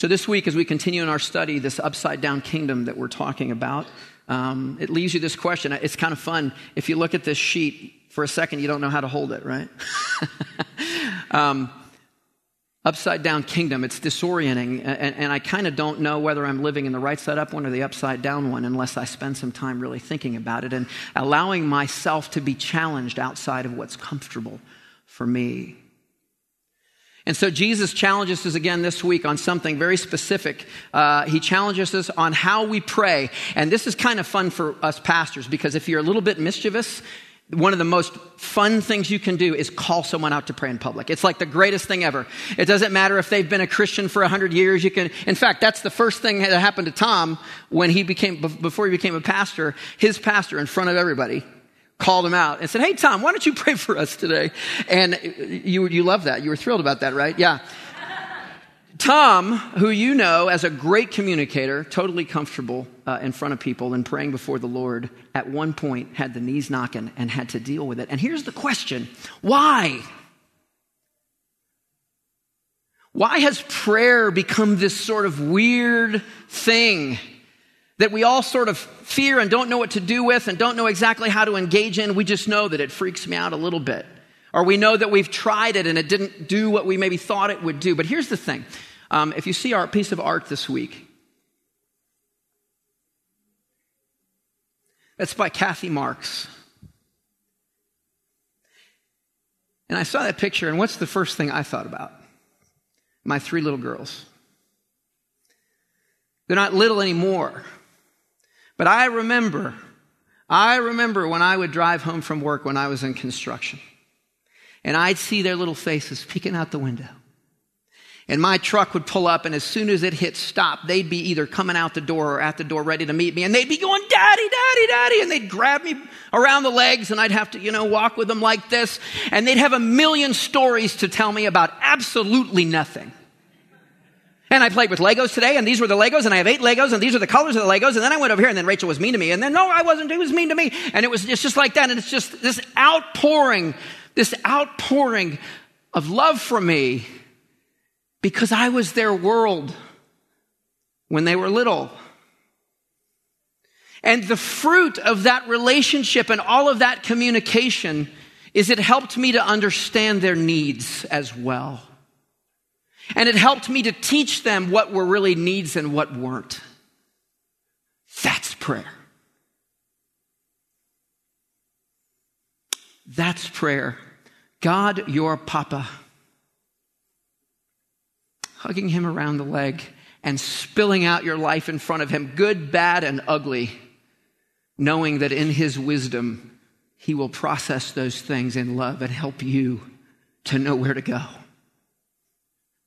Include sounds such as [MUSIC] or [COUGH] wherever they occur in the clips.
So, this week, as we continue in our study, this upside down kingdom that we're talking about, um, it leaves you this question. It's kind of fun. If you look at this sheet for a second, you don't know how to hold it, right? [LAUGHS] um, upside down kingdom, it's disorienting. And, and I kind of don't know whether I'm living in the right side up one or the upside down one unless I spend some time really thinking about it and allowing myself to be challenged outside of what's comfortable for me. And so Jesus challenges us again this week on something very specific. Uh, he challenges us on how we pray. And this is kind of fun for us pastors because if you're a little bit mischievous, one of the most fun things you can do is call someone out to pray in public. It's like the greatest thing ever. It doesn't matter if they've been a Christian for a hundred years. You can, in fact, that's the first thing that happened to Tom when he became, before he became a pastor. His pastor in front of everybody called him out and said, Hey, Tom, why don't you pray for us today? And you, you love that. You were thrilled about that, right? Yeah. Tom, who you know as a great communicator, totally comfortable uh, in front of people and praying before the Lord, at one point had the knees knocking and had to deal with it. And here's the question why? Why has prayer become this sort of weird thing that we all sort of fear and don't know what to do with and don't know exactly how to engage in? We just know that it freaks me out a little bit. Or we know that we've tried it and it didn't do what we maybe thought it would do. But here's the thing um, if you see our piece of art this week, that's by Kathy Marks. And I saw that picture, and what's the first thing I thought about? My three little girls. They're not little anymore. But I remember, I remember when I would drive home from work when I was in construction, and I'd see their little faces peeking out the window. And my truck would pull up, and as soon as it hit stop, they'd be either coming out the door or at the door ready to meet me. And they'd be going, Daddy, Daddy, Daddy. And they'd grab me around the legs, and I'd have to, you know, walk with them like this. And they'd have a million stories to tell me about absolutely nothing. And I played with Legos today, and these were the Legos, and I have eight Legos, and these are the colors of the Legos. And then I went over here, and then Rachel was mean to me. And then, no, I wasn't. He was mean to me. And it was just, just like that. And it's just this outpouring, this outpouring of love for me because I was their world when they were little. And the fruit of that relationship and all of that communication is it helped me to understand their needs as well. And it helped me to teach them what were really needs and what weren't. That's prayer. That's prayer. God, your Papa hugging him around the leg and spilling out your life in front of him, good, bad, and ugly, knowing that in his wisdom, he will process those things in love and help you to know where to go.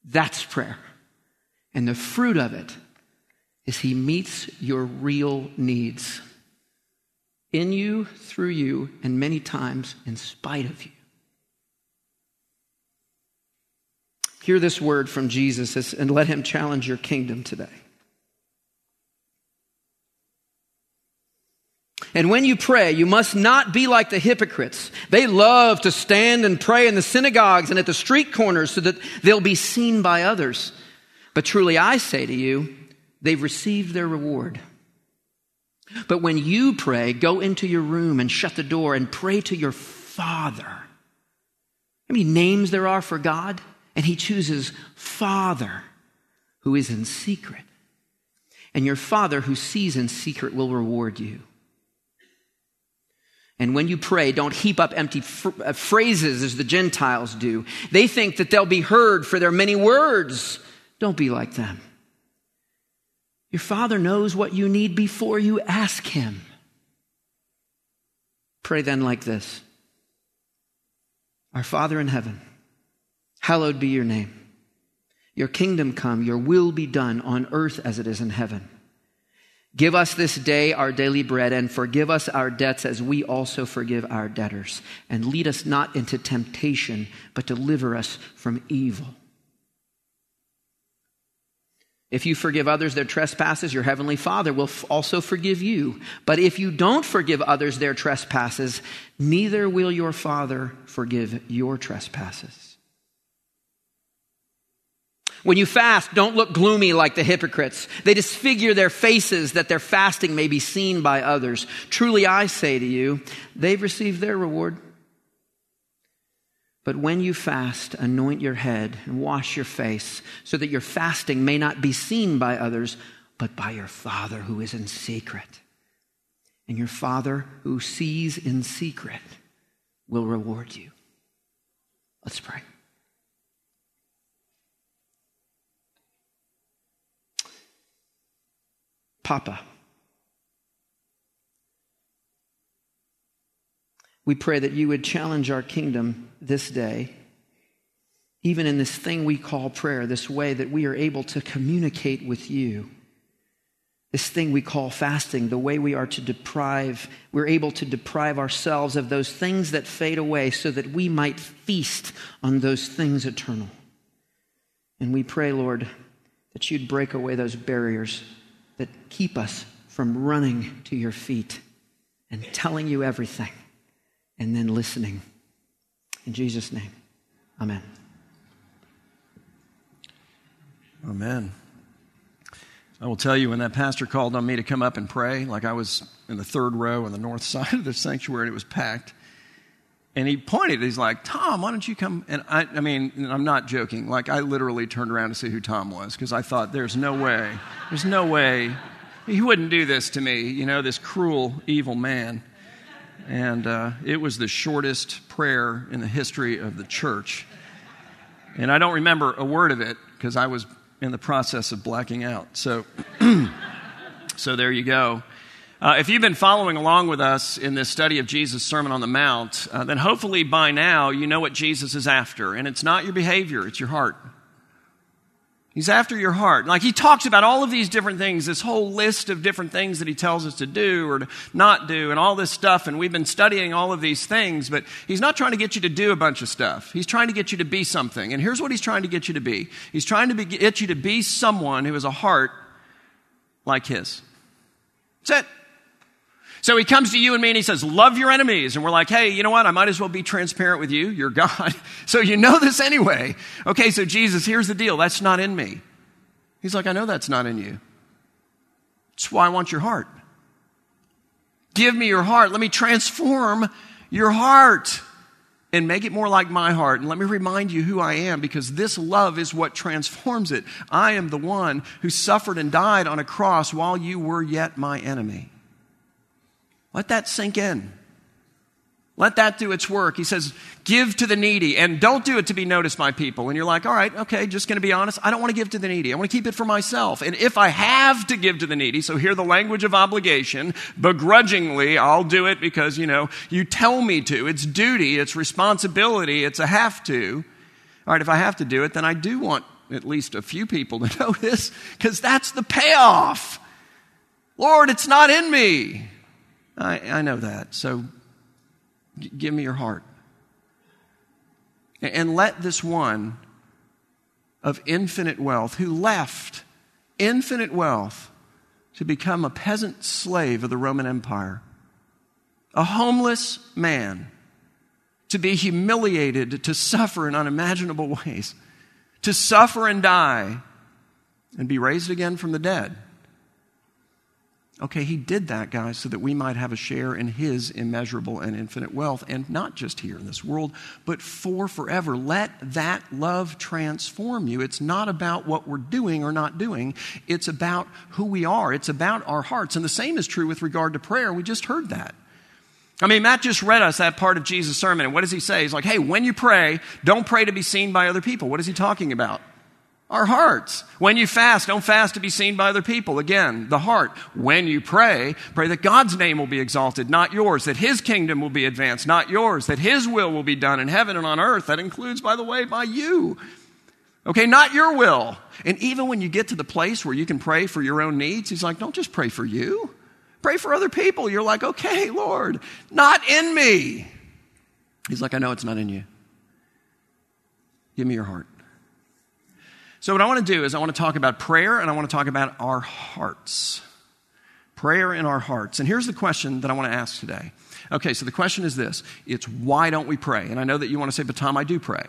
That's prayer. And the fruit of it is he meets your real needs in you, through you, and many times in spite of you. Hear this word from Jesus and let him challenge your kingdom today. And when you pray, you must not be like the hypocrites. They love to stand and pray in the synagogues and at the street corners so that they'll be seen by others. But truly I say to you, they've received their reward. But when you pray, go into your room and shut the door and pray to your Father. How many names there are for God? And he chooses Father, who is in secret. And your Father who sees in secret will reward you. And when you pray, don't heap up empty uh, phrases as the Gentiles do. They think that they'll be heard for their many words. Don't be like them. Your Father knows what you need before you ask Him. Pray then like this Our Father in heaven Hallowed be your name. Your kingdom come, your will be done on earth as it is in heaven. Give us this day our daily bread and forgive us our debts as we also forgive our debtors. And lead us not into temptation, but deliver us from evil. If you forgive others their trespasses, your heavenly Father will also forgive you. But if you don't forgive others their trespasses, neither will your Father forgive your trespasses. When you fast, don't look gloomy like the hypocrites. They disfigure their faces that their fasting may be seen by others. Truly, I say to you, they've received their reward. But when you fast, anoint your head and wash your face, so that your fasting may not be seen by others, but by your Father who is in secret. And your Father who sees in secret will reward you. Let's pray. Papa. We pray that you would challenge our kingdom this day, even in this thing we call prayer, this way that we are able to communicate with you. This thing we call fasting, the way we are to deprive, we're able to deprive ourselves of those things that fade away so that we might feast on those things eternal. And we pray, Lord, that you'd break away those barriers that keep us from running to your feet and telling you everything and then listening. In Jesus' name, amen. Amen. I will tell you, when that pastor called on me to come up and pray, like I was in the third row on the north [LAUGHS] side of the sanctuary, it was packed. And he pointed, he's like, Tom, why don't you come? And I, I mean, I'm not joking. Like, I literally turned around to see who Tom was because I thought, there's no way, there's no way he wouldn't do this to me, you know, this cruel, evil man. And uh, it was the shortest prayer in the history of the church. And I don't remember a word of it because I was in the process of blacking out. So, [CLEARS THROAT] so there you go. Uh, if you've been following along with us in this study of Jesus' Sermon on the Mount, uh, then hopefully by now you know what Jesus is after. And it's not your behavior, it's your heart. He's after your heart. Like he talks about all of these different things, this whole list of different things that he tells us to do or to not do, and all this stuff. And we've been studying all of these things, but he's not trying to get you to do a bunch of stuff. He's trying to get you to be something. And here's what he's trying to get you to be He's trying to be, get you to be someone who has a heart like his. That's it. So he comes to you and me and he says, Love your enemies. And we're like, Hey, you know what? I might as well be transparent with you. You're God. [LAUGHS] so you know this anyway. Okay, so Jesus, here's the deal. That's not in me. He's like, I know that's not in you. That's why I want your heart. Give me your heart. Let me transform your heart and make it more like my heart. And let me remind you who I am because this love is what transforms it. I am the one who suffered and died on a cross while you were yet my enemy. Let that sink in. Let that do its work. He says, give to the needy and don't do it to be noticed by people. And you're like, all right, okay, just going to be honest. I don't want to give to the needy. I want to keep it for myself. And if I have to give to the needy, so hear the language of obligation, begrudgingly, I'll do it because, you know, you tell me to. It's duty, it's responsibility, it's a have to. All right, if I have to do it, then I do want at least a few people to [LAUGHS] notice because that's the payoff. Lord, it's not in me. I, I know that. So g- give me your heart. And let this one of infinite wealth, who left infinite wealth to become a peasant slave of the Roman Empire, a homeless man, to be humiliated, to suffer in unimaginable [LAUGHS] ways, to suffer and die, and be raised again from the dead. Okay, he did that, guys, so that we might have a share in his immeasurable and infinite wealth, and not just here in this world, but for forever. Let that love transform you. It's not about what we're doing or not doing, it's about who we are, it's about our hearts. And the same is true with regard to prayer. We just heard that. I mean, Matt just read us that part of Jesus' sermon, and what does he say? He's like, hey, when you pray, don't pray to be seen by other people. What is he talking about? Our hearts. When you fast, don't fast to be seen by other people. Again, the heart. When you pray, pray that God's name will be exalted, not yours, that His kingdom will be advanced, not yours, that His will will be done in heaven and on earth. That includes, by the way, by you. Okay, not your will. And even when you get to the place where you can pray for your own needs, He's like, don't just pray for you, pray for other people. You're like, okay, Lord, not in me. He's like, I know it's not in you. Give me your heart. So, what I want to do is, I want to talk about prayer and I want to talk about our hearts. Prayer in our hearts. And here's the question that I want to ask today. Okay, so the question is this it's why don't we pray? And I know that you want to say, but Tom, I do pray.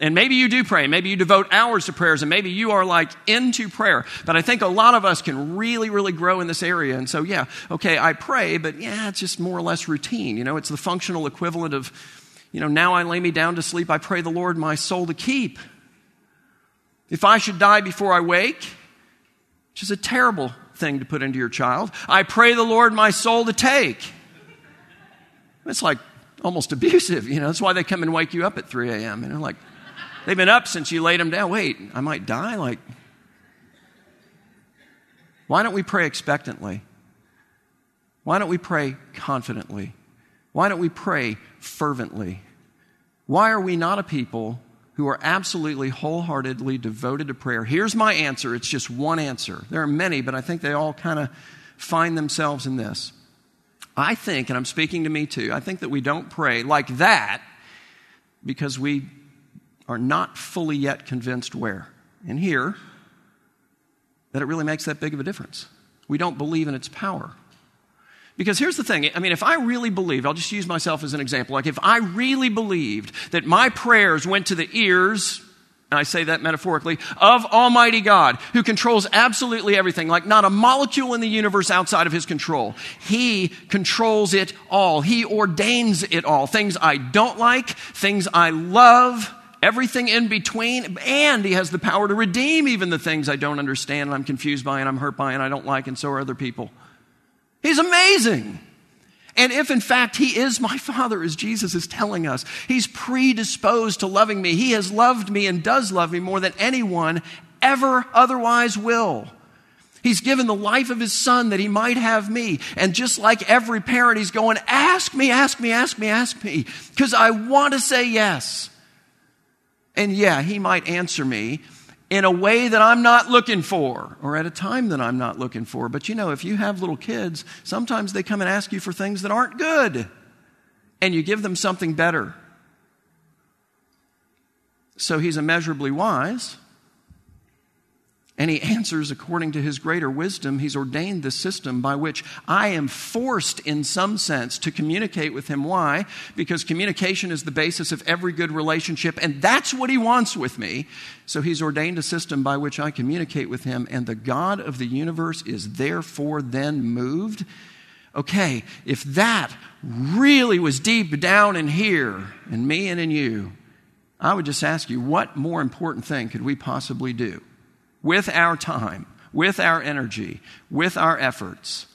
And maybe you do pray, maybe you devote hours to prayers, and maybe you are like into prayer. But I think a lot of us can really, really grow in this area. And so, yeah, okay, I pray, but yeah, it's just more or less routine. You know, it's the functional equivalent of, you know, now I lay me down to sleep, I pray the Lord my soul to keep. If I should die before I wake, which is a terrible thing to put into your child, I pray the Lord my soul to take. It's like almost abusive, you know. That's why they come and wake you up at 3 a.m. You know, like, They've been up since you laid them down. Wait, I might die? Like, why don't we pray expectantly? Why don't we pray confidently? Why don't we pray fervently? Why are we not a people who are absolutely wholeheartedly devoted to prayer? Here's my answer. It's just one answer. There are many, but I think they all kind of find themselves in this. I think, and I'm speaking to me too, I think that we don't pray like that because we are not fully yet convinced where. And here, that it really makes that big of a difference. We don't believe in its power. Because here's the thing I mean, if I really believed, I'll just use myself as an example. Like, if I really believed that my prayers went to the ears, and I say that metaphorically, of Almighty God, who controls absolutely everything, like not a molecule in the universe outside of His control. He controls it all, He ordains it all. Things I don't like, things I love, everything in between, and He has the power to redeem even the things I don't understand and I'm confused by and I'm hurt by and I don't like, and so are other people. He's amazing. And if in fact He is my [LAUGHS] Father, as Jesus is telling us, He's predisposed to loving me. He has loved me and does love me more than anyone ever otherwise will. He's given the life of his son that he might have me. And just like every parent, he's going, Ask me, ask me, ask me, ask me, because I want to say yes. And yeah, he might answer me in a way that I'm not looking for or at a time that I'm not looking for. But you know, if you have little kids, sometimes they come and ask you for things that aren't good and you give them something better. So he's immeasurably wise and he answers according to his greater wisdom. He's ordained the system by which I am forced, in some sense, to communicate with him. Why? Because communication is the basis of every good relationship, and that's what he wants with me. So he's ordained a system by which I communicate with him, and the God of the universe is therefore then moved. Okay, if that really was deep down in here, in me and in you, I would just ask you, what more important thing could we possibly do? With our time, with our energy, with our efforts,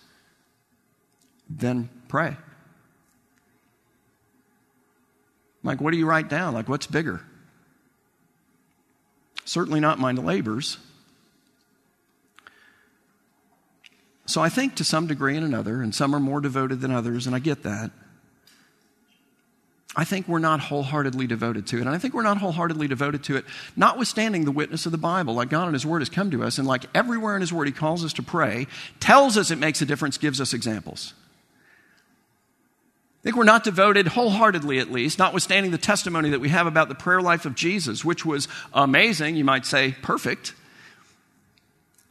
then pray. Like, what do you write down? Like, what's bigger? Certainly not my labors. So I think to some degree and another, and some are more devoted than others, and I get that. I think we're not wholeheartedly devoted to it. And I think we're not wholeheartedly devoted to it, notwithstanding the witness of the Bible. Like God and His Word has come to us, and like everywhere in His Word, He calls us to pray, tells us it makes a difference, gives us examples. I think we're not devoted wholeheartedly, at least, notwithstanding the testimony that we have about the prayer life of Jesus, which was amazing, you might say perfect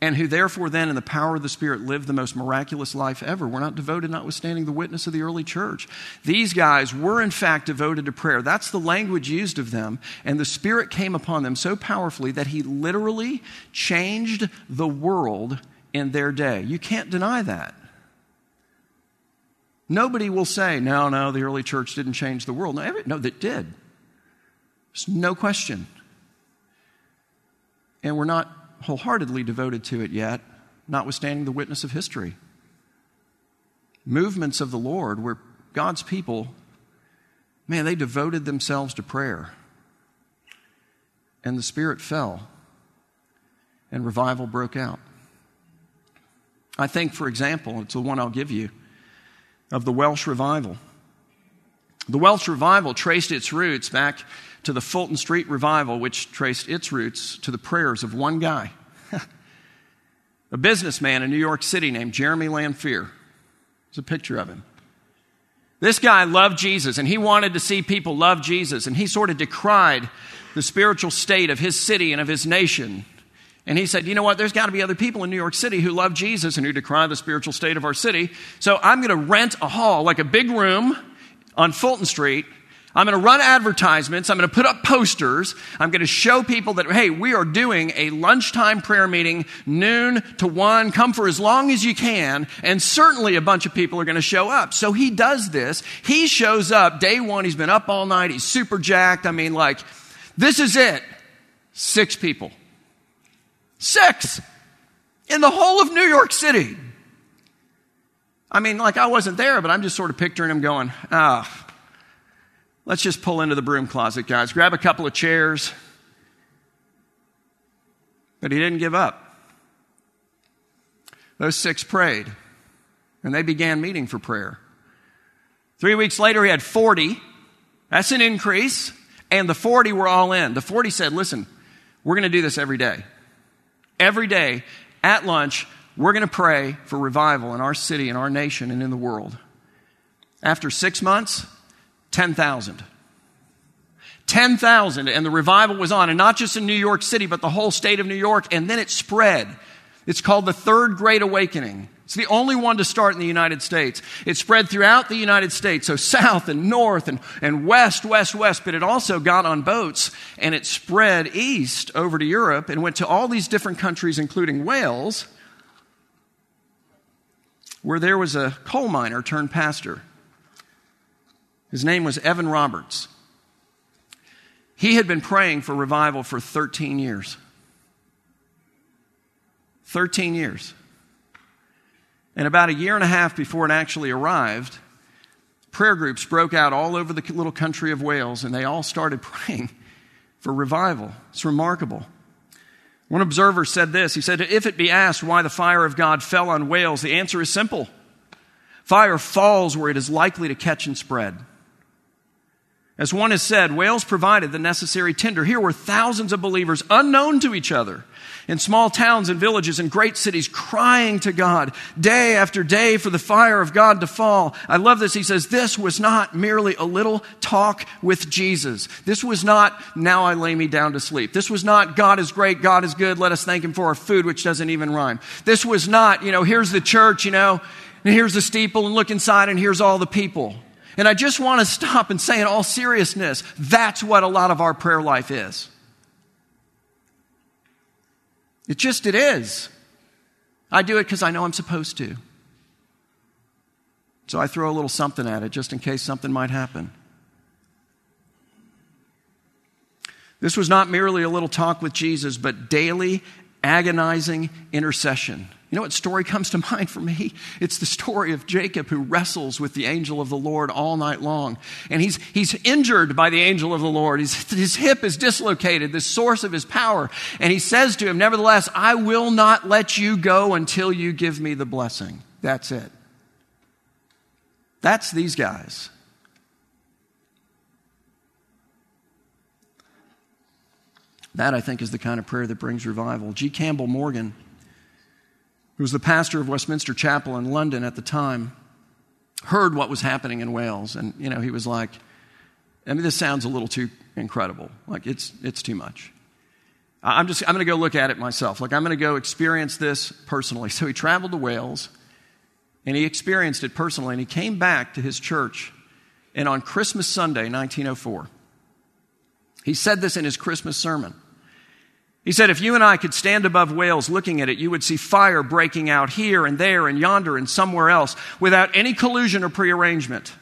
and who therefore then in the power of the spirit lived the most miraculous life ever. Were not devoted notwithstanding the witness of the early church. These guys were in fact devoted to prayer. That's the language used of them and the spirit came upon them so powerfully that he literally changed the world in their day. You can't deny that. Nobody will say no no the early church didn't change the world. No, every, no that did. There's no question. And we're not wholeheartedly devoted to it yet, notwithstanding the witness of history. Movements of the Lord where God's people, man, they devoted themselves to prayer. And the Spirit fell, and revival broke out. I think, for example, it's the one I'll give you, of the Welsh revival. The Welsh revival traced its roots back to the Fulton Street revival, which traced its roots to the prayers of one guy, [LAUGHS] a businessman in New York City named Jeremy Lanphier. There's a picture of him. This guy loved Jesus and he wanted to see people love Jesus, and he sort of decried the spiritual state of his city and of his nation. And he said, You know what? There's got to be other people in New York City who love Jesus and who decry the spiritual state of our city. So I'm going to rent a hall, like a big room on Fulton Street, I'm going to run advertisements. I'm going to put up posters. I'm going to show people that, hey, we are doing a lunchtime prayer meeting, noon to one. Come for as long as you can. And certainly a bunch of people are going to show up. So he does this. He shows up day one. He's been up all night. He's super jacked. I mean, like, this is it. Six people. Six in the whole of New York City. I mean, like, I wasn't there, but I'm just sort of picturing him going, ah. Let's just pull into the broom closet, guys. Grab a couple of chairs. But he didn't give up. Those six prayed, and they began meeting for prayer. Three weeks later, he had 40. That's an increase. And the 40 were all in. The 40 said, Listen, we're going to do this every day. Every day at lunch, we're going to pray for revival in our city, in our nation, and in the world. After six months, 10,000. 10,000, and the revival was on, and not just in New York City, but the whole state of New York, and then it spread. It's called the Third Great Awakening. It's the only one to start in the United States. It spread throughout the United States, so south and north and, and west, west, west, but it also got on boats and it spread east over to Europe and went to all these different countries, including Wales, where there was a coal miner turned pastor. His name was Evan Roberts. He had been praying for revival for 13 years. 13 years. And about a year and a half before it actually arrived, prayer groups broke out all over the little country of Wales, and they all started [LAUGHS] praying for revival. It's remarkable. One observer said this He said, If it be asked why the fire of God fell on Wales, the answer is simple fire falls where it is likely to catch and spread. As one has said, Wales provided the necessary tinder. Here were thousands of believers unknown to each other in small towns and villages and great cities crying to God day after day for the fire of God to fall. I love this. He says, This was not merely a little talk with Jesus. This was not, now I lay me down to sleep. This was not, God is great, God is good, let us thank Him for our food, which doesn't even rhyme. This was not, you know, here's the church, you know, and here's the steeple, and look inside, and here's all the people. And I just want to stop and say, in all seriousness, that's what a lot of our prayer life is. It just, it is. I do it because I know I'm supposed to. So I throw a little something at it just in case something might happen. This was not merely a little talk with Jesus, but daily agonizing intercession. You know what story comes to [LAUGHS] mind for me? It's the story of Jacob who wrestles with the angel of the Lord all night long. And he's, he's injured by the angel of the Lord. His, his hip is dislocated, the source of his power. And he says to him, Nevertheless, I will not let you go until you give me the blessing. That's it. That's these guys. That, I think, is the kind of prayer that brings revival. G. Campbell Morgan, who was the pastor of Westminster Chapel in London at the time, heard what was happening in Wales. And, you know, he was like, I mean, this sounds a little too incredible. Like, it's, it's too much. I'm just, I'm going to go look at it myself. Like, I'm going to go experience this personally. [LAUGHS] So he traveled to Wales and he experienced it personally. And he came back to his church. And on Christmas Sunday, 1904, he said this in his Christmas sermon. He said, If you and I could stand above Wales looking at it, you would see fire breaking out here and there and yonder and somewhere else without any collusion or prearrangement.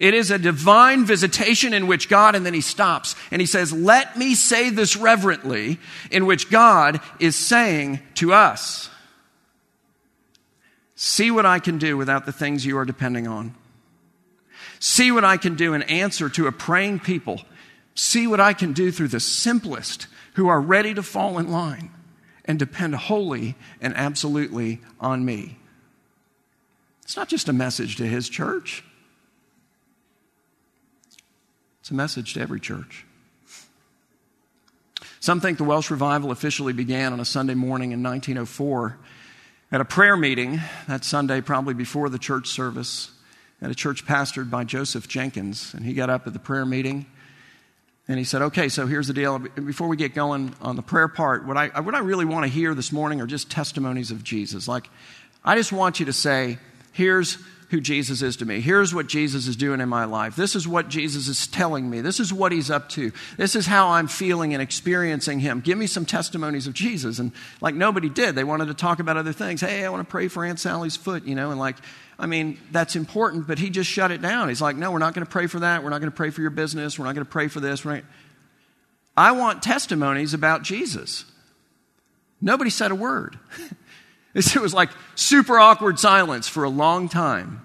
It is a divine visitation in which God, and then he stops and he says, Let me say this reverently, in which God is saying to us, See what I can do without the things you are depending on. See what I can do in answer to a praying people see what I can do through the simplest who are ready to fall in line and depend wholly and absolutely on me. It's not just a message to his church, it's a message to every church. Some think the Welsh revival officially began on a Sunday morning in 1904 at a prayer meeting that Sunday, probably before the church service, at a church pastored by Joseph Jenkins. And he got up at the prayer meeting and he said, Okay, so here's the deal. Before we get going on the prayer part, what I, what I really want to hear this morning are just testimonies of Jesus. Like, I just want you to say, Here's, who Jesus is to me. Here's what Jesus is doing in my life. This is what Jesus is telling me. This is what he's up to. This is how I'm feeling and experiencing him. Give me some testimonies of Jesus. And like nobody did. They wanted to talk about other things. Hey, I want to pray for Aunt Sally's foot, you know, and like, I mean, that's important, but he just shut it down. He's like, no, we're not going to pray for that. We're not going to pray for your business. We're not going to pray for this. Right? I want testimonies about Jesus. Nobody said a word. [LAUGHS] It was like super awkward silence for a long time.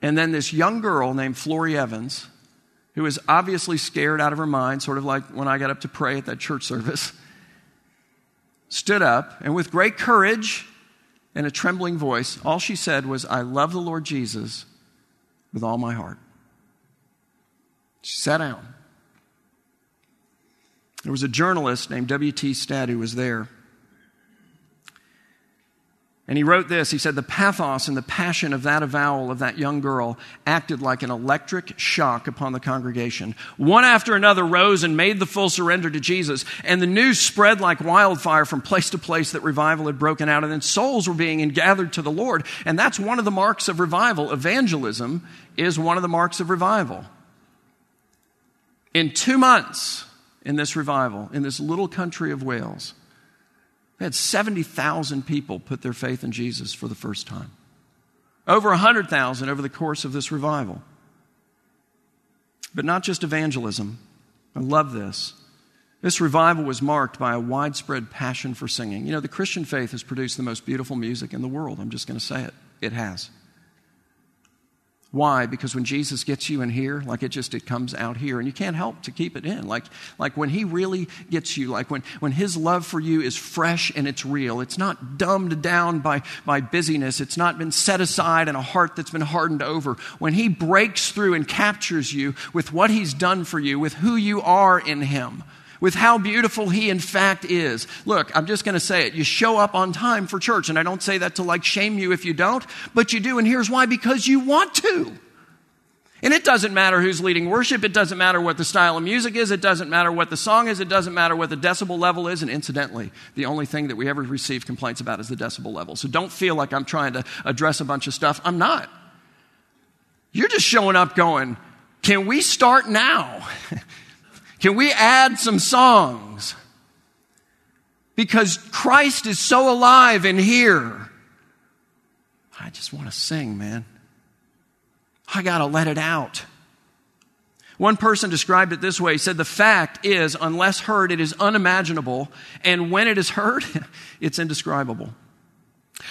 And then this young girl named Florrie Evans, who was obviously scared out of her mind, sort of like when I got up to pray at that church service, stood up and with great courage and a trembling voice, all she said was, I love the Lord Jesus with all my heart. She sat down. There was a journalist named W.T. Stead who was there. And he wrote this. He said, The pathos and the passion of that avowal of that young girl acted like an electric shock upon the congregation. One after another rose and made the full surrender to Jesus. And the news spread like wildfire from place to place that revival had broken out. And then souls were being gathered to the Lord. And that's one of the marks of revival. Evangelism is one of the marks of revival. In two months in this revival, in this little country of Wales, they had 70,000 people put their faith in Jesus for the first time. Over 100,000 over the course of this revival. But not just evangelism. I love this. This revival was marked by a widespread passion for singing. You know, the Christian faith has produced the most beautiful music in the world. I'm just going to say it. It has. Why? Because when Jesus gets you in here, like it just it comes out here, and you can't help to keep it in. Like, like when he really gets you, like when, when his love for you is fresh and it's real. It's not dumbed down by, by busyness. It's not been set aside in a heart that's been hardened over. When he breaks through and captures you with what he's done for you, with who you are in him, with how beautiful he in fact is. Look, I'm just going to say it. You show up on time for church, and I don't say that to like shame you if you don't, but you do, and here's why because you want to. And it doesn't matter who's leading worship. It doesn't matter what the style of music is. It doesn't matter what the song is. It doesn't matter what the decibel level is. And incidentally, the only thing that we ever receive complaints about is the decibel level. So don't feel like I'm trying to address a bunch of stuff. I'm not. You're just showing up going, can we start now? [LAUGHS] Can we add some songs? Because Christ is so alive in here. I just want to sing, man. I got to let it out. One person described it this way. He said, The fact is, unless heard, it is unimaginable. And when it is heard, [LAUGHS] it's indescribable.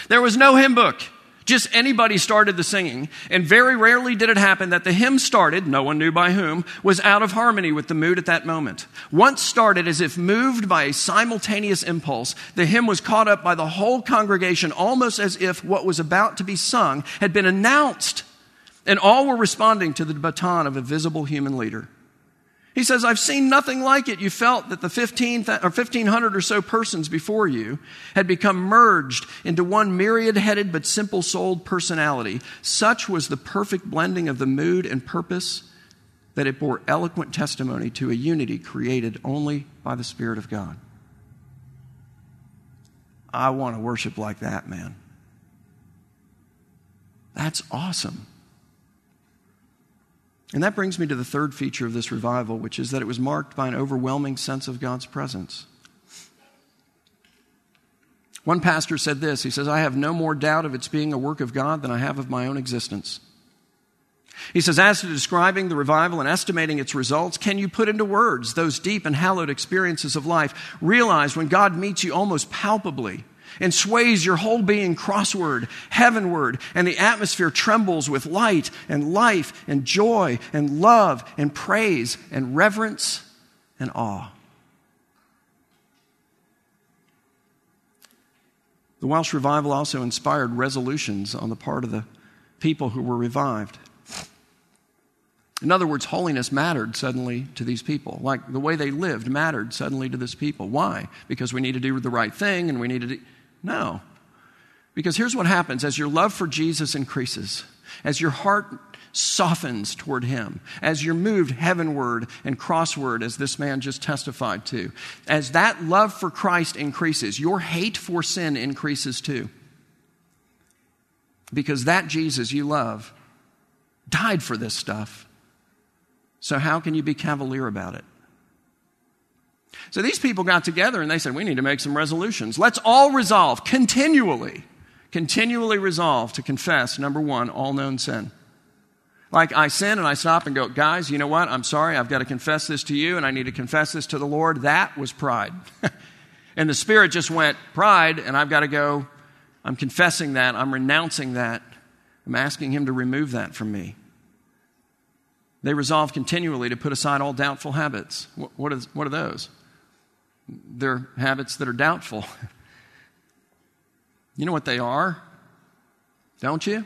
There was no hymn book. Just anybody started the singing, and very rarely did it happen that the hymn started, no one knew by whom, was out of harmony with the mood at that moment. Once started as if moved by a simultaneous impulse, the hymn was caught up by the whole congregation almost as if what was about to be sung had been announced, and all were responding to the baton of a visible human leader. He says, I've seen nothing like it. You felt that the 15 or 1500 or so persons before you had become merged into one myriad headed but simple souled personality. Such was the perfect blending of the mood and purpose that it bore eloquent testimony to a unity created only by the Spirit of God. I want to worship like that, man. That's awesome. And that brings me to the third feature of this revival, which is that it was marked by an overwhelming sense of God's presence. One pastor said this He says, I have no more doubt of its being a work of God than I have of my own existence. He says, as to describing the revival and estimating its results, can you put into words those deep and hallowed experiences of life? Realize when God meets you almost palpably and sways your whole being crossward, heavenward, and the atmosphere trembles with light and life and joy and love and praise and reverence and awe. The Welsh revival also inspired resolutions on the part of the people who were revived. In other words, holiness mattered suddenly to these people. Like the way they lived mattered suddenly to this people. Why? Because we need to do the right thing and we need to do. No. Because here's what happens as your love for Jesus increases, as your heart softens toward Him, as you're moved heavenward and crossward, as this man just testified to, as that love for Christ increases, your hate for sin increases too. because that Jesus you love died for this stuff. So, how can you be cavalier about it? So, these people got together and they said, We need to make some resolutions. Let's all resolve continually, continually resolve to confess, number one, all known sin. Like I sin and I stop and go, guys, you know what? I'm sorry. I've got to confess this to you and I need to confess this to the Lord. That was pride. [LAUGHS] and the Spirit just went, pride, and I've got to go, I'm confessing that. I'm renouncing that. I'm asking Him to remove that from me. They resolve continually to put aside all doubtful habits. What, What, is, what are those? They're habits that are doubtful. [LAUGHS] You know what they are? Don't you?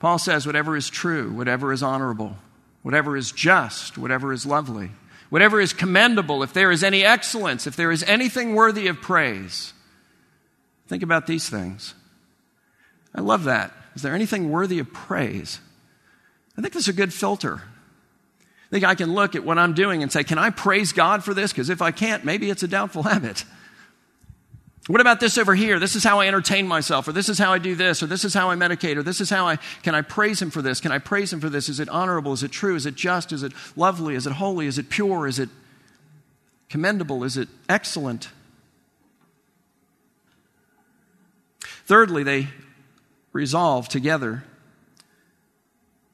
Paul says, whatever is true, whatever is honorable, whatever is just, whatever is lovely, whatever is commendable, if there is any excellence, if there is anything worthy of praise, think about these things. I love that. Is there anything worthy of praise? I think this is a good filter. Think I can look at what I'm doing and say, can I praise God for this? Because if I can't, maybe it's a doubtful [LAUGHS] habit. What about this over here? This is how I entertain myself, or this is how I do this, or this is how I medicate, or this is how I can I praise him for this? Can I praise him for this? Is it honorable? Is it true? Is it just? Is it lovely? Is it holy? Is it pure? Is it commendable? Is it excellent? Thirdly, they resolve together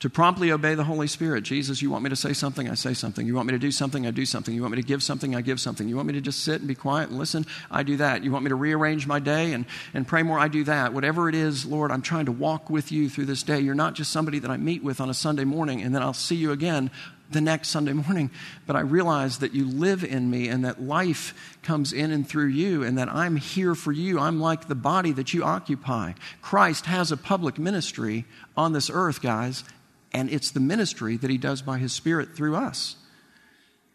to promptly obey the Holy Spirit. Jesus, you want me to say something? I say something. You want me to do something? I do something. You want me to give something? I give something. You want me to just sit and be quiet and listen? I do that. You want me to rearrange my day and, and pray more? I do that. Whatever it is, Lord, I'm trying to walk with you through this day. You're not just somebody that I meet with on a Sunday morning and then I'll see you again the next Sunday morning. But I realize that you live in me and that life comes in and through you and that I'm here for you. I'm like the body that you occupy. Christ has a public ministry on this earth, guys, and it's the ministry that he does by his Spirit through us.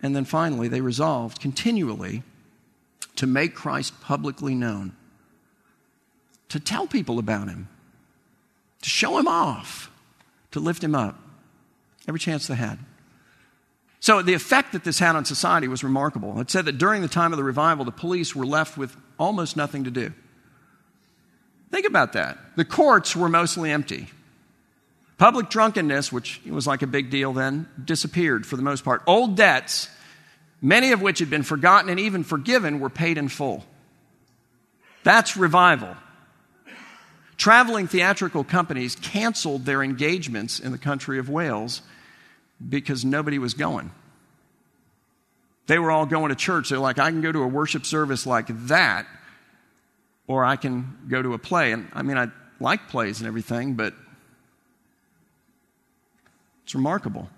And then finally, they resolved continually to make Christ publicly known, to tell people about him, to show him off, to lift him up every chance they had. So, the effect that this had on society was remarkable. It said that during the time of the revival, the police were left with almost nothing to do. Think about that. The courts were mostly empty. Public drunkenness, which was like a big deal then, disappeared for the most part. Old debts, many of which had been forgotten and even forgiven, were paid in full. That's revival. Traveling theatrical companies canceled their engagements in the country of Wales because nobody was going. They were all going to church. They're like, I can go to a worship service like that, or I can go to a play. And I mean, I like plays and everything, but remarkable.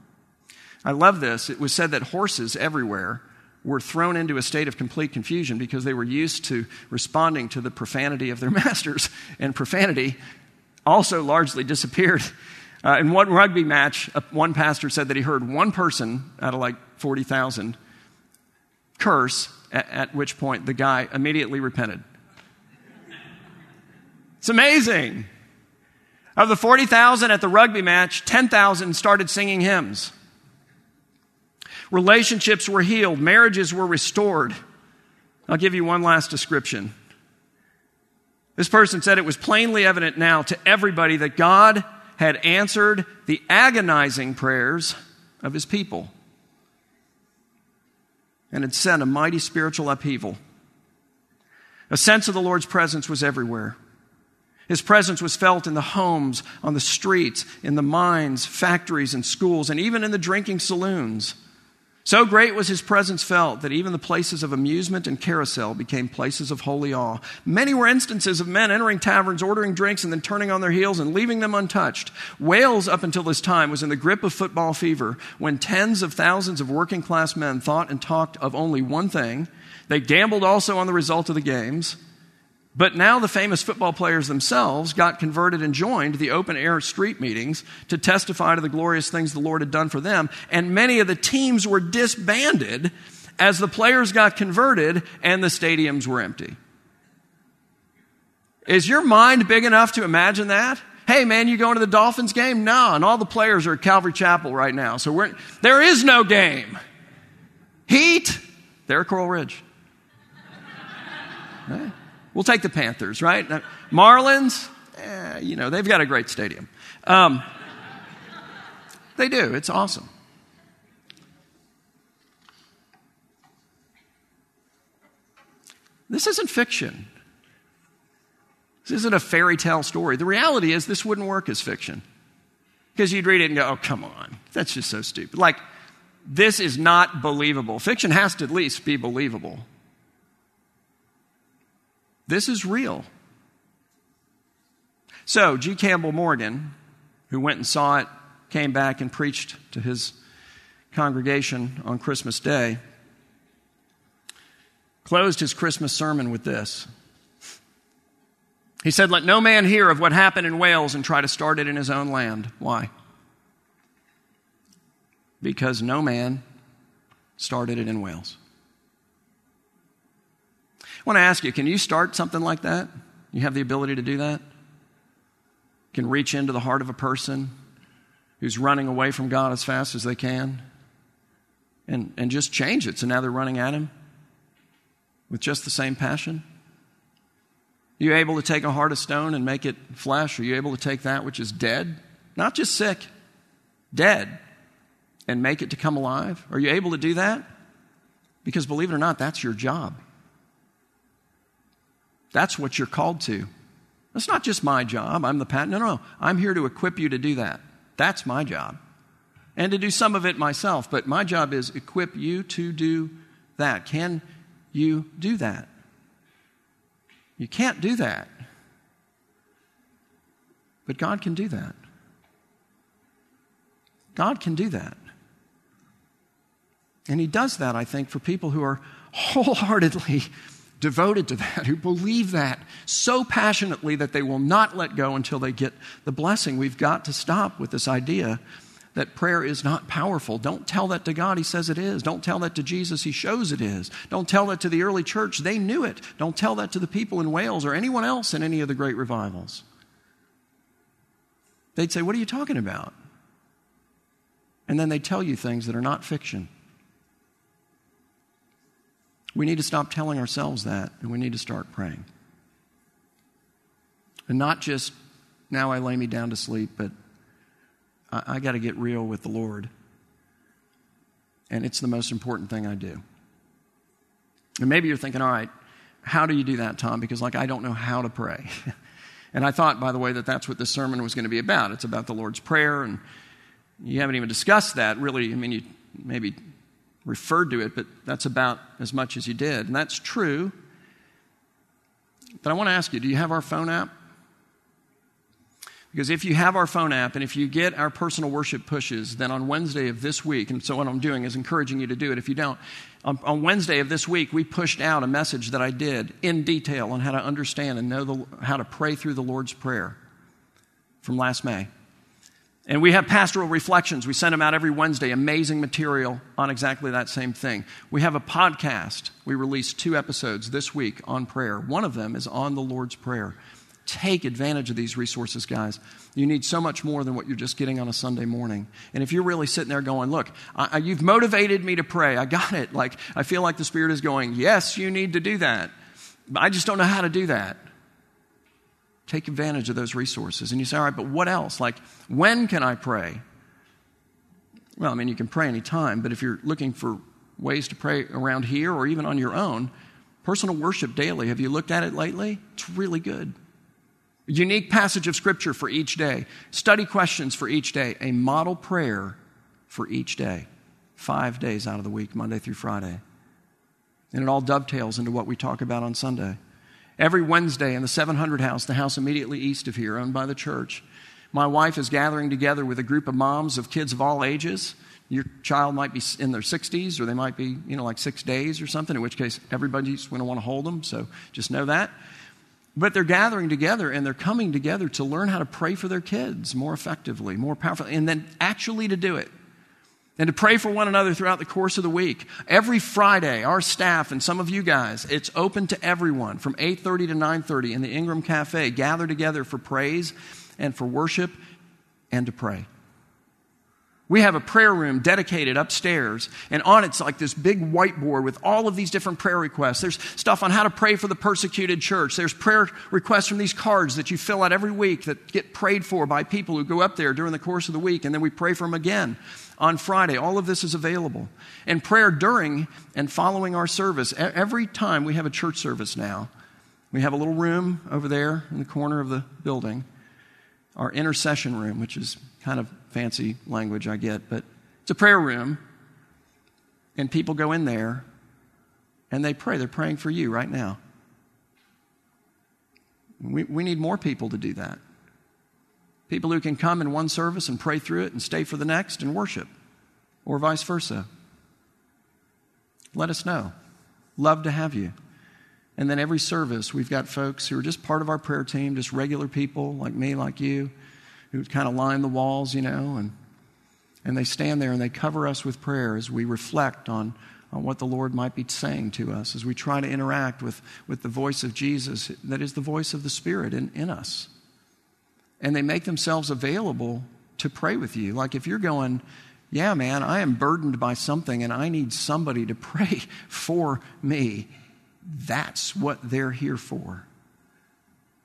I love this. It was said that horses everywhere were thrown into a state of complete confusion because they were used to responding to the profanity of their [LAUGHS] masters, and profanity also largely disappeared. Uh, in one rugby match, one pastor said that he heard one person out of like 40,000 curse, at, at which point the guy immediately repented. It's amazing. Of the 40,000 at the rugby match, 10,000 started singing hymns. Relationships were healed, marriages were restored. I'll give you one last description. This person said it was plainly evident now to everybody that God had answered the agonizing prayers of his people and had sent a mighty spiritual upheaval. A sense of the Lord's presence was everywhere. His presence was felt in the homes, on the streets, in the mines, factories, and schools, and even in the drinking saloons. So great was his presence felt that even the places of amusement and carousel became places of holy awe. Many were instances of men entering taverns, ordering drinks, and then turning on their heels and leaving them untouched. Wales, up until this time, was in the grip of football fever when tens of thousands of working class men thought and talked of only one thing. They gambled also on the result of the games. But now the famous football players themselves got converted and joined the open air street meetings to testify to the glorious things the Lord had done for them. And many of the teams were disbanded as the players got converted and the stadiums were empty. Is your mind big enough to imagine that? Hey man, you going to the Dolphins game? No, and all the players are at Calvary Chapel right now. So we're, there is no game. Heat, there Coral Ridge. [LAUGHS] Right? We'll take the Panthers, right? Marlins, eh, you know, they've got a great stadium. Um, they do. It's awesome. This isn't fiction. This isn't a fairy tale story. The reality is, this wouldn't work as fiction. Because you'd read it and go, oh, come on. That's just so stupid. Like, this is not believable. Fiction has to at least be believable. This is real. So, G. Campbell Morgan, who went and saw it, came back and preached to his congregation on Christmas Day, closed his Christmas sermon with this. He said, Let no man hear of what happened in Wales and try to start it in his own land. Why? Because no man started it in Wales. Want to ask you can you start something like that? You have the ability to do that? Can reach into the heart of a person who's running away from God as fast as they can and, and just change it so now they're running at Him with just the same passion? Are you able to take a heart of stone and make it flesh? Are you able to take that which is dead, not just sick, dead, and make it to come alive? Are you able to do that? Because believe it or not, that's your job. That's what you're called to. That's not just my job. I'm the pat. No, no, no. I'm here to equip you to do that. That's my job. And to do some of it myself, but my job is equip you to do that. Can you do that? You can't do that. But God can do that. God can do that. And He does that, I think, for people who are [LAUGHS] wholeheartedly devoted to that, who believe that so passionately that they will not let go until they get the blessing. We've got to stop with this idea that prayer is not powerful. Don't tell that to God. He says it is. Don't tell that to Jesus. He shows it is. Don't tell that to the early church. They knew it. Don't tell that to the people in Wales or anyone else in any of the great revivals. They'd say, What are you talking about? And then they tell you things that are not fiction. We need to stop telling ourselves that, and we need to start praying. And not just, now I lay me down to sleep, but I, I got to get real with the Lord. And it's the most important thing I do. And maybe you're thinking, all right, how do you do that, Tom? Because, like, I don't know how to pray. [LAUGHS] and I thought, by the way, that that's what this sermon was going to be about. It's about the Lord's Prayer, and you haven't even discussed that, really. I mean, you maybe referred to it, but that's about as much as you did. And that's true. But I want to ask you do you have our phone app? Because if you have our phone app and if you get our personal worship pushes, then on Wednesday of this week, and so what I'm doing is encouraging you to do it if you don't, on, on Wednesday of this week, we pushed out a message that I did in detail on how to understand and know the, how to pray through the Lord's Prayer from last May. And we have pastoral reflections. We send them out every Wednesday. Amazing material on exactly that same thing. We have a podcast. We released two episodes this week on prayer. One of them is on the Lord's Prayer. Take advantage of these resources, guys. You need so much more than what you're just getting on a Sunday morning. And if you're really sitting there going, Look, I, you've motivated me to pray, I got it. Like, I feel like the Spirit is going, Yes, you need to do that. But I just don't know how to do that. Take advantage of those resources. And you say, All right, but what else? Like, when can I pray? Well, I mean, you can pray anytime, but if you're looking for ways to pray around here or even on your own, personal worship daily, have you looked at it lately? It's really good unique passage of scripture for each day, study questions for each day, a model prayer for each day, five days out of the week, Monday through Friday. And it all dovetails into what we talk about on Sunday. Every Wednesday in the 700 house, the house immediately east of here, owned by the church, my wife is gathering together with a group of moms of kids of all ages. Your child might be in their 60s, or they might be, you know, like six days or something, in which case everybody's going to want to hold them. So just know that. But they're gathering together and they're coming together to learn how to pray for their kids more effectively, more powerfully, and then actually to do it. And to pray for one another throughout the course of the week. Every Friday, our staff and some of you guys, it's open to everyone from 8:30 to 9:30 in the Ingram Cafe. Gather together for praise and for worship and to pray. We have a prayer room dedicated upstairs, and on it's like this big whiteboard with all of these different prayer requests. There's stuff on how to pray for the persecuted church. There's prayer requests from these cards that you fill out every week that get prayed for by people who go up there during the course of the week, and then we pray for them again on Friday. All of this is available. And prayer during and following our service. Every time we have a church service now, we have a little room over there in the corner of the building, our intercession room, which is kind of fancy language, I get, but it's a prayer room. And people go in there and they pray. They're praying for you right now. We, we need more people to do that. People who can come in one service and pray through it and stay for the next and worship, or vice versa. Let us know. Love to have you. And then every service, we've got folks who are just part of our prayer team, just regular people like me, like you, who kind of line the walls, you know, and, and they stand there and they cover us with prayer as we reflect on, on what the Lord might be saying to us, as we try to interact with, with the voice of Jesus that is the voice of the Spirit in, in us. And they make themselves available to pray with you. Like if you're going, yeah, man, I am burdened by something and I need somebody to [LAUGHS] pray for me. That's what they're here for.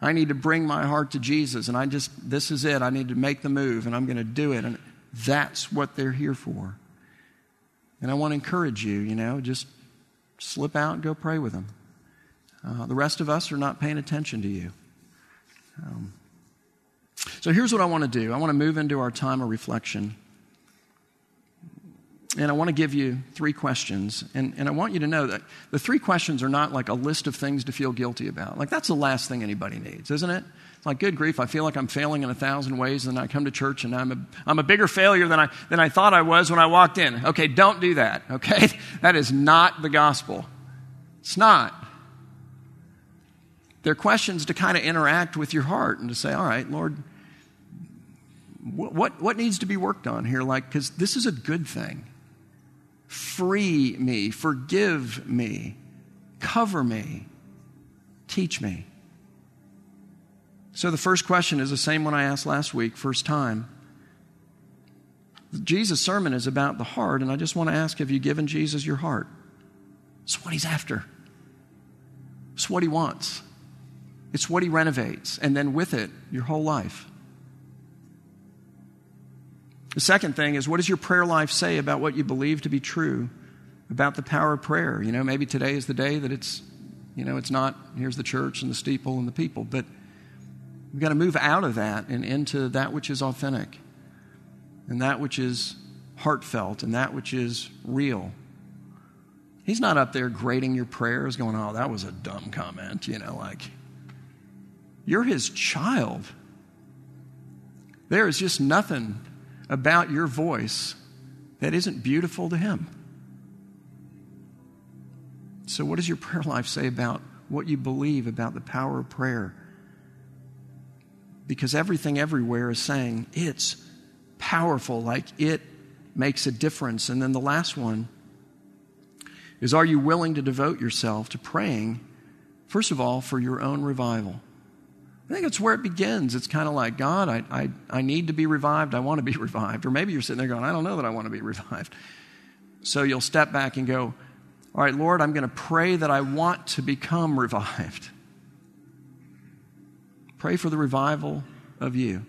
I need to bring my heart to Jesus, and I just, this is it. I need to make the move, and I'm going to do it. And that's what they're here for. And I want to encourage you, you know, just slip out and go pray with them. Uh, the rest of us are not paying attention to you. Um, so here's what I want to do I want to move into our time of reflection. And I want to give you three questions. And, and I want you to know that the three questions are not like a list of things to feel guilty about. Like, that's the last thing anybody needs, isn't it? It's like, good grief, I feel like I'm failing in a thousand ways, and I come to church and I'm a, I'm a bigger failure than I, than I thought I was when I walked in. Okay, don't do that, okay? [LAUGHS] That is not the gospel. It's not. They're questions to kind of interact with your heart and to say, all right, Lord, what, what, what needs to be worked on here? Like, because this is a good thing. Free me, forgive me, cover me, teach me. So the first question is the same one I asked last week, first time. Jesus' sermon is about the heart, and I just want to ask have you given Jesus your heart? It's what he's after, it's what he wants, it's what he renovates, and then with it, your whole life. The second thing is what does your prayer life say about what you believe to be true about the power of prayer? You know, maybe today is the day that it's, you know, it's not here's the church and the steeple and the people, but we've got to move out of that and into that which is authentic and that which is heartfelt and that which is real. He's not up there grading your prayers, going, oh, that was a dumb comment, you know, like, you're his child. There is just nothing about your voice that isn't beautiful to Him. So, what does your prayer life say about what you believe about the power of prayer? Because everything everywhere is saying it's powerful, like it makes a difference. And then the last one is are you willing to devote yourself to praying, first of all, for your own revival? I think it's where it begins. It's kind of like, God, I, I, I need to be revived. I want to be [LAUGHS] revived. Or maybe you're sitting there going, I don't know that I want to be revived. So you'll step back and go, All right, Lord, I'm going to pray that I want to become [LAUGHS] revived. Pray for the revival of you.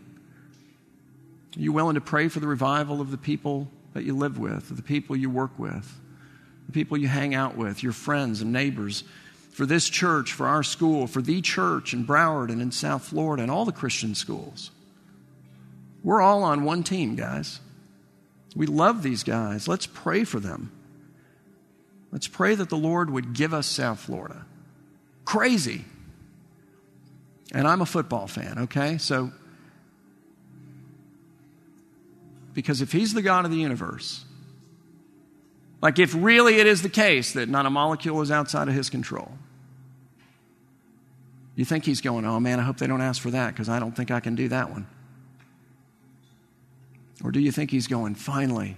Are you willing to pray for the revival of the people that you live with, the people you work with, the people you hang out with, your friends and neighbors? For this church, for our school, for the church in Broward and in South Florida and all the Christian schools. We're all on one team, guys. We love these guys. Let's pray for them. Let's pray that the Lord would give us South Florida. Crazy. And I'm a football fan, okay? So, because if He's the God of the universe, like, if really it is the case that not a molecule is outside of his control, you think he's going, oh man, I hope they don't ask for that because I don't think I can do that one. Or do you think he's going, finally,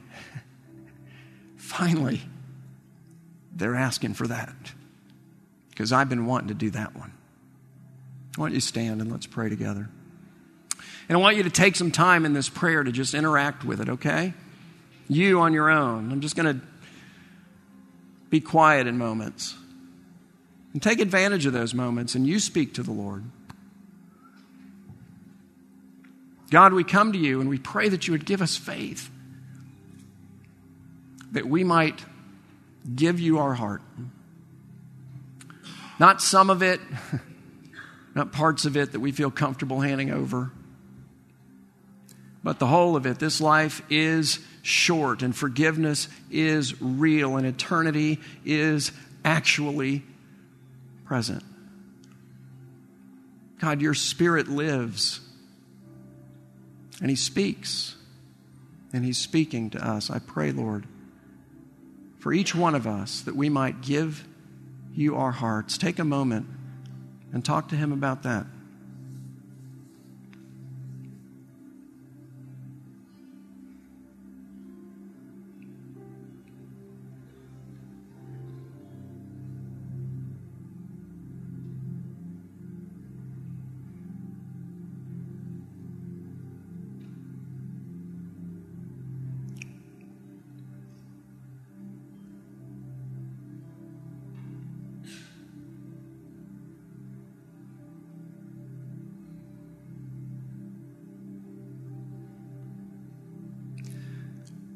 [LAUGHS] finally, they're asking for that because I've been wanting to do that one. I want you stand and let's pray together. And I want you to take some time in this prayer to just interact with it, okay? you on your own. I'm just going to be quiet in moments. And take advantage of those moments and you speak to the Lord. God, we come to you and we pray that you would give us faith, that we might give you our heart. Not some of it, [LAUGHS] not parts of it that we feel comfortable handing over, but the whole of it. This life is short, and forgiveness is real, and eternity is actually present. God, your spirit lives, and he speaks, and he's speaking to us. I pray, Lord, for each one of us that we might give you our hearts. Take a moment and talk to him about that.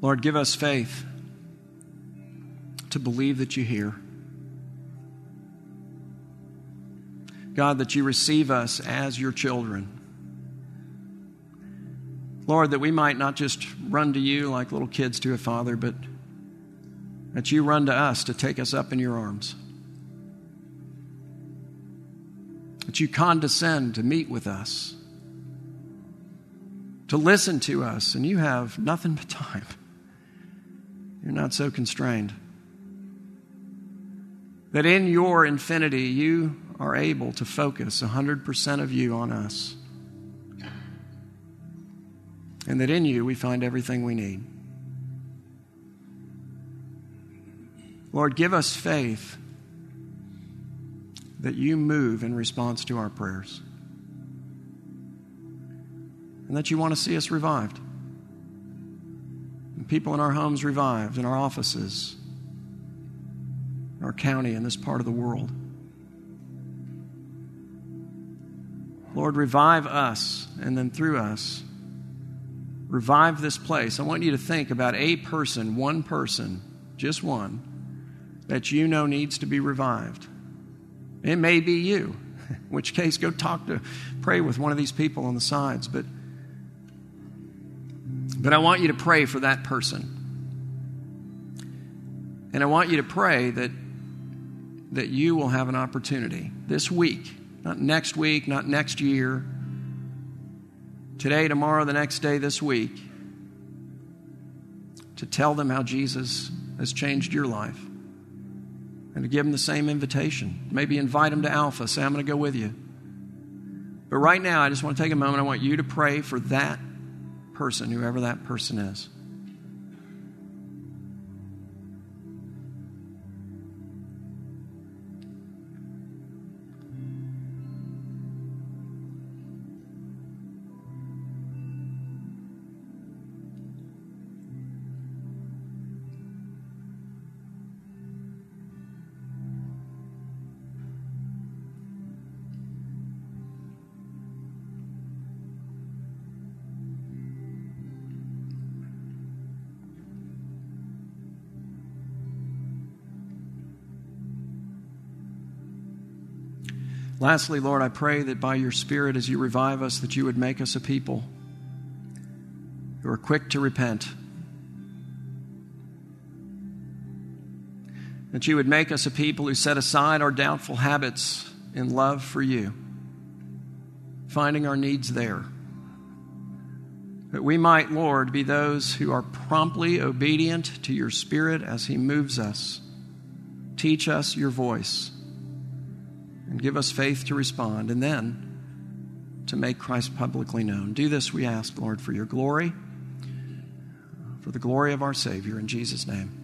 Lord, give us faith to believe that you hear. God, that you receive us as your children. Lord, that we might not just run to you like little kids to a father, but that you run to us to take us up in your arms. That you condescend to meet with us, to listen to us, and you have nothing but time. You're not so constrained. That in your infinity, you are able to focus 100% of you on us. And that in you, we find everything we need. Lord, give us faith that you move in response to our prayers. And that you want to see us revived people in our homes revived, in our offices, in our county, in this part of the world. Lord, revive us, and then through us, revive this place. I want you to think about a person, one person, just one, that you know needs to be revived. It may be you, [LAUGHS] in which case, go talk to, pray with one of these people on the sides. But but I want you to pray for that person. And I want you to pray that, that you will have an opportunity this week, not next week, not next year, today, tomorrow, the next day, this week, to tell them how Jesus has changed your life and to give them the same invitation. Maybe invite them to Alpha, say, I'm going to go with you. But right now, I just want to take a moment. I want you to pray for that person, whoever that person is. Lastly, Lord, I pray that by your Spirit, as you revive us, that you would make us a people who are quick to repent. That you would make us a people who set aside our doubtful habits in love for you, finding our needs there. That we might, Lord, be those who are promptly obedient to your Spirit as He moves us. Teach us your voice give us faith to respond, and then to make Christ publicly known. Do this, we ask, Lord, for your glory, for the glory of our Savior, in Jesus' name.